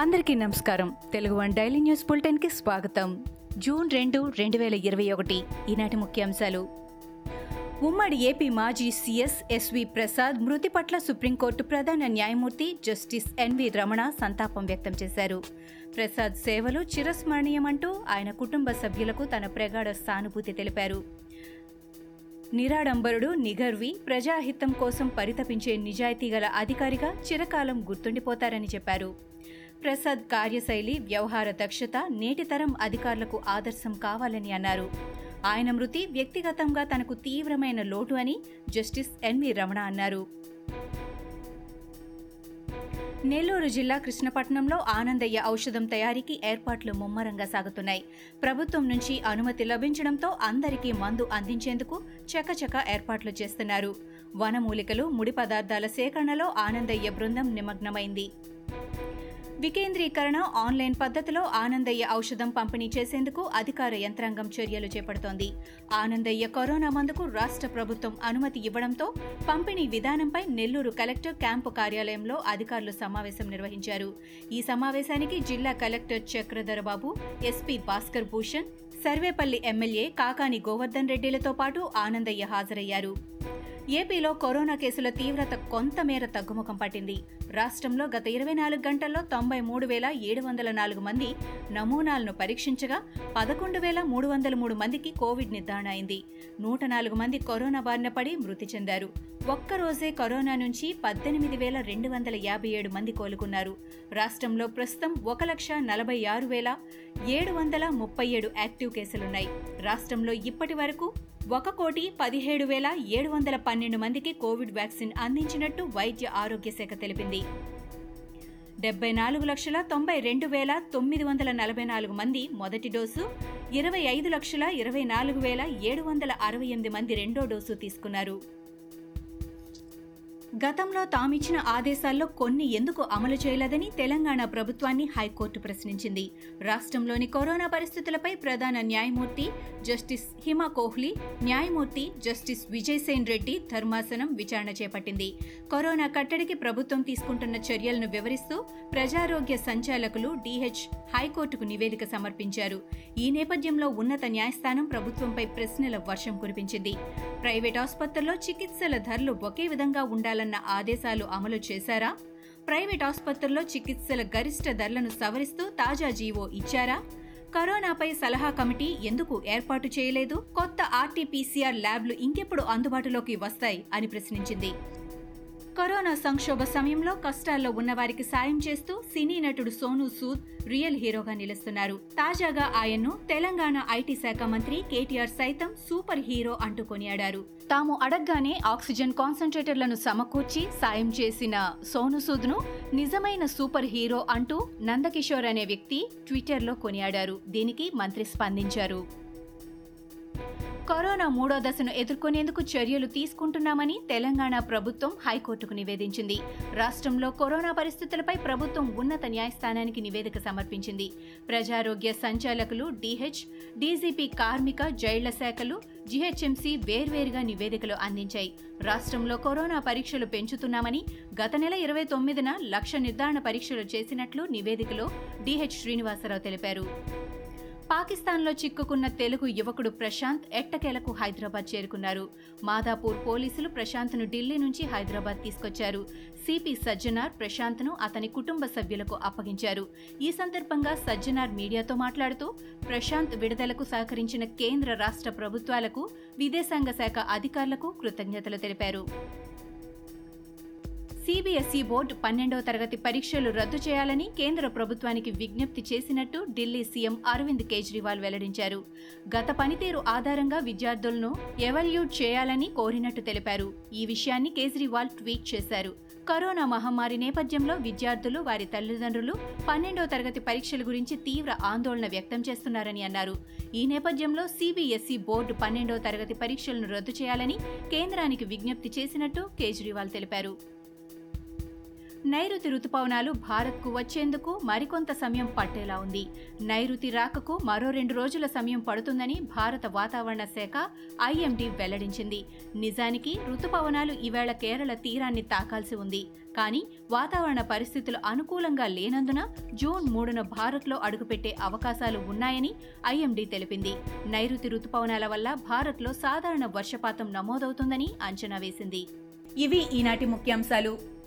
అందరికీ నమస్కారం. Telugu one daily news బులెటిన్కి స్వాగతం. జూన్ రెండు రెండు వేల ఇరవై ఒకటి. ఈనాటి ముఖ్యాంశాలు. ఉమ్మడి ఏపీ మాజీ సీఎస్ ఎస్వి ప్రసాద్ మృతి పట్ల సుప్రీంకోర్టు ప్రధాన న్యాయమూర్తి జస్టిస్ ఎన్వి రమణ సంతాపం వ్యక్తం చేశారు. ప్రసాద్ సేవలు చిరస్మరణీయమంటూ ఆయన కుటుంబ సభ్యులకు తన ప్రగాఢ సానుభూతి తెలిపారు. నిరాడంబరుడు నిఘర్వి ప్రజాహితం కోసం పరితపించే నిజాయితీ గల అధికారిగా చిరకాలం గుర్తుండిపోతారని చెప్పారు. ప్రసాద్ కార్యశైలి వ్యవహార దక్షత నేటితరం అధికారులకు ఆదర్శం కావాలని అన్నారు. ఆయన మృతి వ్యక్తిగతంగా తనకు తీవ్రమైన లోటు అని జస్టిస్ ఎన్వి రమణ అన్నారు. నెల్లూరు జిల్లా కృష్ణపట్నంలో ఆనందయ్య ఔషధం తయారీకి ఏర్పాట్లు ముమ్మరంగా సాగుతున్నాయి. ప్రభుత్వం నుంచి అనుమతి లభించడంతో అందరికీ మందు అందించేందుకు చకచక ఏర్పాట్లు చేస్తున్నారు. వనమూలికలు ముడి పదార్థాల సేకరణలో ఆనందయ్య బృందం నిమగ్నమైంది. వికేంద్రీకరణ ఆన్లైన్ పద్ధతిలో ఆనందయ్య ఔషధం పంపిణీ చేసేందుకు అధికార యంత్రాంగం చర్యలు చేపడుతోంది. ఆనందయ్య కరోనా మందుకు రాష్ట్ర ప్రభుత్వం అనుమతి ఇవ్వడంతో పంపిణీ విధానంపై నెల్లూరు కలెక్టర్ క్యాంపు కార్యాలయంలో అధికారులు సమావేశం నిర్వహించారు. ఈ సమావేశానికి జిల్లా collector Chakradhar Babu SP Bhaskar Bhushan Sarvepalli MLA Kakani Govardhan రెడ్డిలతో పాటు ఆనందయ్య హాజరయ్యారు. ఏపీలో కరోనా కేసుల తీవ్రత కొంతమేర తగ్గుముఖం పట్టింది. రాష్ట్రంలో గత ఇరవై నాలుగు గంటల్లో తొంభై మూడు వేల ఏడు వందల నాలుగు మంది నమూనాలను పరీక్షించగా పదకొండు వేల మూడు వందల మూడు మందికి కోవిడ్ నిర్ధారణ అయింది. నూట నాలుగు మంది కరోనా బారిన పడి మృతి చెందారు. ఒక్కరోజే కరోనా నుంచి పద్దెనిమిది వేల రెండు వందల యాభై ఏడు మంది కోలుకున్నారు. రాష్ట్రంలో ప్రస్తుతం ఒక లక్ష నలభై ఆరు వేల ఏడు వందల ముప్పై ఏడు యాక్టివ్ కేసులున్నాయి. రాష్ట్రంలో ఇప్పటి వరకు ఒక కోటి పదిహేడు వేల ఏడు వందల పన్నెండు మందికి కోవిడ్ వ్యాక్సిన్ అందించినట్టు వైద్య ఆరోగ్య శాఖ తెలిపింది. డెబ్బై నాలుగు లక్షల తొంభై రెండు వేల తొమ్మిది వందల నలభై నాలుగు మంది మొదటి డోసు ఇరవై ఐదు లక్షల ఇరవై నాలుగు వేల ఏడు వందల అరవై ఎనిమిది మంది రెండో డోసు తీసుకున్నారు. గతంలో తామిచ్చిన ఆదేశాల్లో కొన్ని ఎందుకు అమలు చేయలేదని తెలంగాణ ప్రభుత్వాన్ని హైకోర్టు ప్రశ్నించింది. రాష్ట్రంలోని కరోనా పరిస్థితులపై ప్రధాన న్యాయమూర్తి జస్టిస్ హిమా కోహ్లీ న్యాయమూర్తి జస్టిస్ విజయసేన్ రెడ్డి ధర్మాసనం విచారణ చేపట్టింది. కరోనా కట్టడికి ప్రభుత్వం తీసుకుంటున్న చర్యలను వివరిస్తూ ప్రజారోగ్య సంచాలకులు డిహెచ్ హైకోర్టుకు నివేదిక సమర్పించారు. ఈ నేపథ్యంలో ఉన్నత న్యాయస్థానం ప్రభుత్వంపై ప్రశ్నల వర్షం కురిపించింది. ప్రైవేట్ ఆసుపత్రుల్లో చికిత్సల ధరలు ఒకే విధంగా ఉండాలి చేయాలన్న ఆదేశాలు అమలు చేశారా? ప్రైవేట్ ఆసుపత్రుల్లో చికిత్సల గరిష్ట ధరలను సవరిస్తూ తాజా జీవో ఇచ్చారా? కరోనాపై సలహా కమిటీ ఎందుకు ఏర్పాటు చేయలేదు? కొత్త ఆర్టీపీసీఆర్ ల్యాబ్లు ఇంకెప్పుడు అందుబాటులోకి వస్తాయి అని ప్రశ్నించింది. కరోనా సంక్షోభ సమయంలో కష్టాల్లో ఉన్నవారికి సాయం చేస్తూ సినీ నటుడు సోను సూద్ రియల్ హీరోగా నిలుస్తున్నారు. తాజాగా ఆయన్ను తెలంగాణ ఐటీ శాఖ మంత్రి కేటీఆర్ సైతం సూపర్ హీరో అంటూ కొనియాడారు. తాము అడగ్గానే ఆక్సిజన్ కాన్సంట్రేటర్లను సమకూర్చి సాయం చేసిన సోను సూద్ను నిజమైన సూపర్ హీరో అంటూ నందకిషోర్ అనే వ్యక్తి ట్విట్టర్లో కొనియాడారు. దీనికి మంత్రి స్పందించారు. కరోనా మూడో దశను ఎదుర్కొనేందుకు చర్యలు తీసుకుంటున్నామని తెలంగాణ ప్రభుత్వం హైకోర్టుకు నివేదించింది. రాష్ట్రంలో కరోనా పరిస్థితులపై ప్రభుత్వం ఉన్నత న్యాయస్థానానికి నివేదిక సమర్పించింది. ప్రజారోగ్య సంచాలకులు డిహెచ్ డీజీపీ కార్మిక జైళ్ళ శాఖలు జీహెచ్ఎంసీ వేర్వేరుగా నివేదికలు అందించాయి. రాష్ట్రంలో కరోనా పరీక్షలు పెంచుతున్నామని గత నెల ఇరవై తొమ్మిదిన లక్ష నిర్ధారణ పరీక్షలు చేసినట్లు నివేదికలో డిహెచ్ శ్రీనివాసరావు తెలిపారు. పాకిస్తాన్లో చిక్కుకున్న తెలుగు యువకుడు ప్రశాంత్ ఎట్టకేలకు హైదరాబాద్ చేరుకున్నారు. మాదాపూర్ పోలీసులు ప్రశాంత్ను ఢిల్లీ నుంచి హైదరాబాద్ తీసుకొచ్చారు. సిపి సజ్జనార్ ప్రశాంత్ను అతని కుటుంబ సభ్యులకు అప్పగించారు. ఈ సందర్భంగా సజ్జనార్ మీడియాతో మాట్లాడుతూ ప్రశాంత్ విడుదలకు సహకరించిన కేంద్ర రాష్ట్ర ప్రభుత్వాలకు విదేశాంగ శాఖ అధికారులకు కృతజ్ఞతలు తెలిపారు. సిబిఎస్ఈ బోర్డు పన్నెండో తరగతి పరీక్షలు రద్దు చేయాలని కేంద్ర ప్రభుత్వానికి విజ్ఞప్తి చేసినట్టు ఢిల్లీ సీఎం అరవింద్ కేజ్రీవాల్ వెల్లడించారు. గత పనితీరు ఆధారంగా విద్యార్థులను ఎవల్యూట్ చేయాలని కోరినట్టు తెలిపారు. ఈ విషయాన్ని కేజ్రీవాల్ ట్వీట్ చేశారు. కరోనా మహమ్మారి నేపథ్యంలో విద్యార్థులు వారి తల్లిదండ్రులు పన్నెండో తరగతి పరీక్షల గురించి తీవ్ర ఆందోళన వ్యక్తం చేస్తున్నారని అన్నారు. ఈ నేపథ్యంలో సిబిఎస్ఈ బోర్డు పన్నెండో తరగతి పరీక్షలను రద్దు చేయాలని కేంద్రానికి విజ్ఞప్తి చేసినట్టు కేజ్రీవాల్ తెలిపారు. నైరుతి రుతుపవనాలు భారత్కు వచ్చేందుకు మరికొంత సమయం పట్టేలా ఉంది. నైరుతి రాకకు మరో రెండు రోజుల సమయం పడుతుందని భారత వాతావరణ శాఖ ఐఎండీ వెల్లడించింది. నిజానికి రుతుపవనాలు ఈవేళ కేరళ తీరాన్ని తాకాల్సి ఉంది. కానీ వాతావరణ పరిస్థితులు అనుకూలంగా లేనందున జూన్ మూడున భారత్లో అడుగుపెట్టే అవకాశాలు ఉన్నాయని ఐఎండీ తెలిపింది. నైరుతి రుతుపవనాల వల్ల భారత్లో సాధారణ వర్షపాతం నమోదవుతుందని అంచనా వేసింది. ఇవి ఈనాటి ముఖ్యాంశాలు.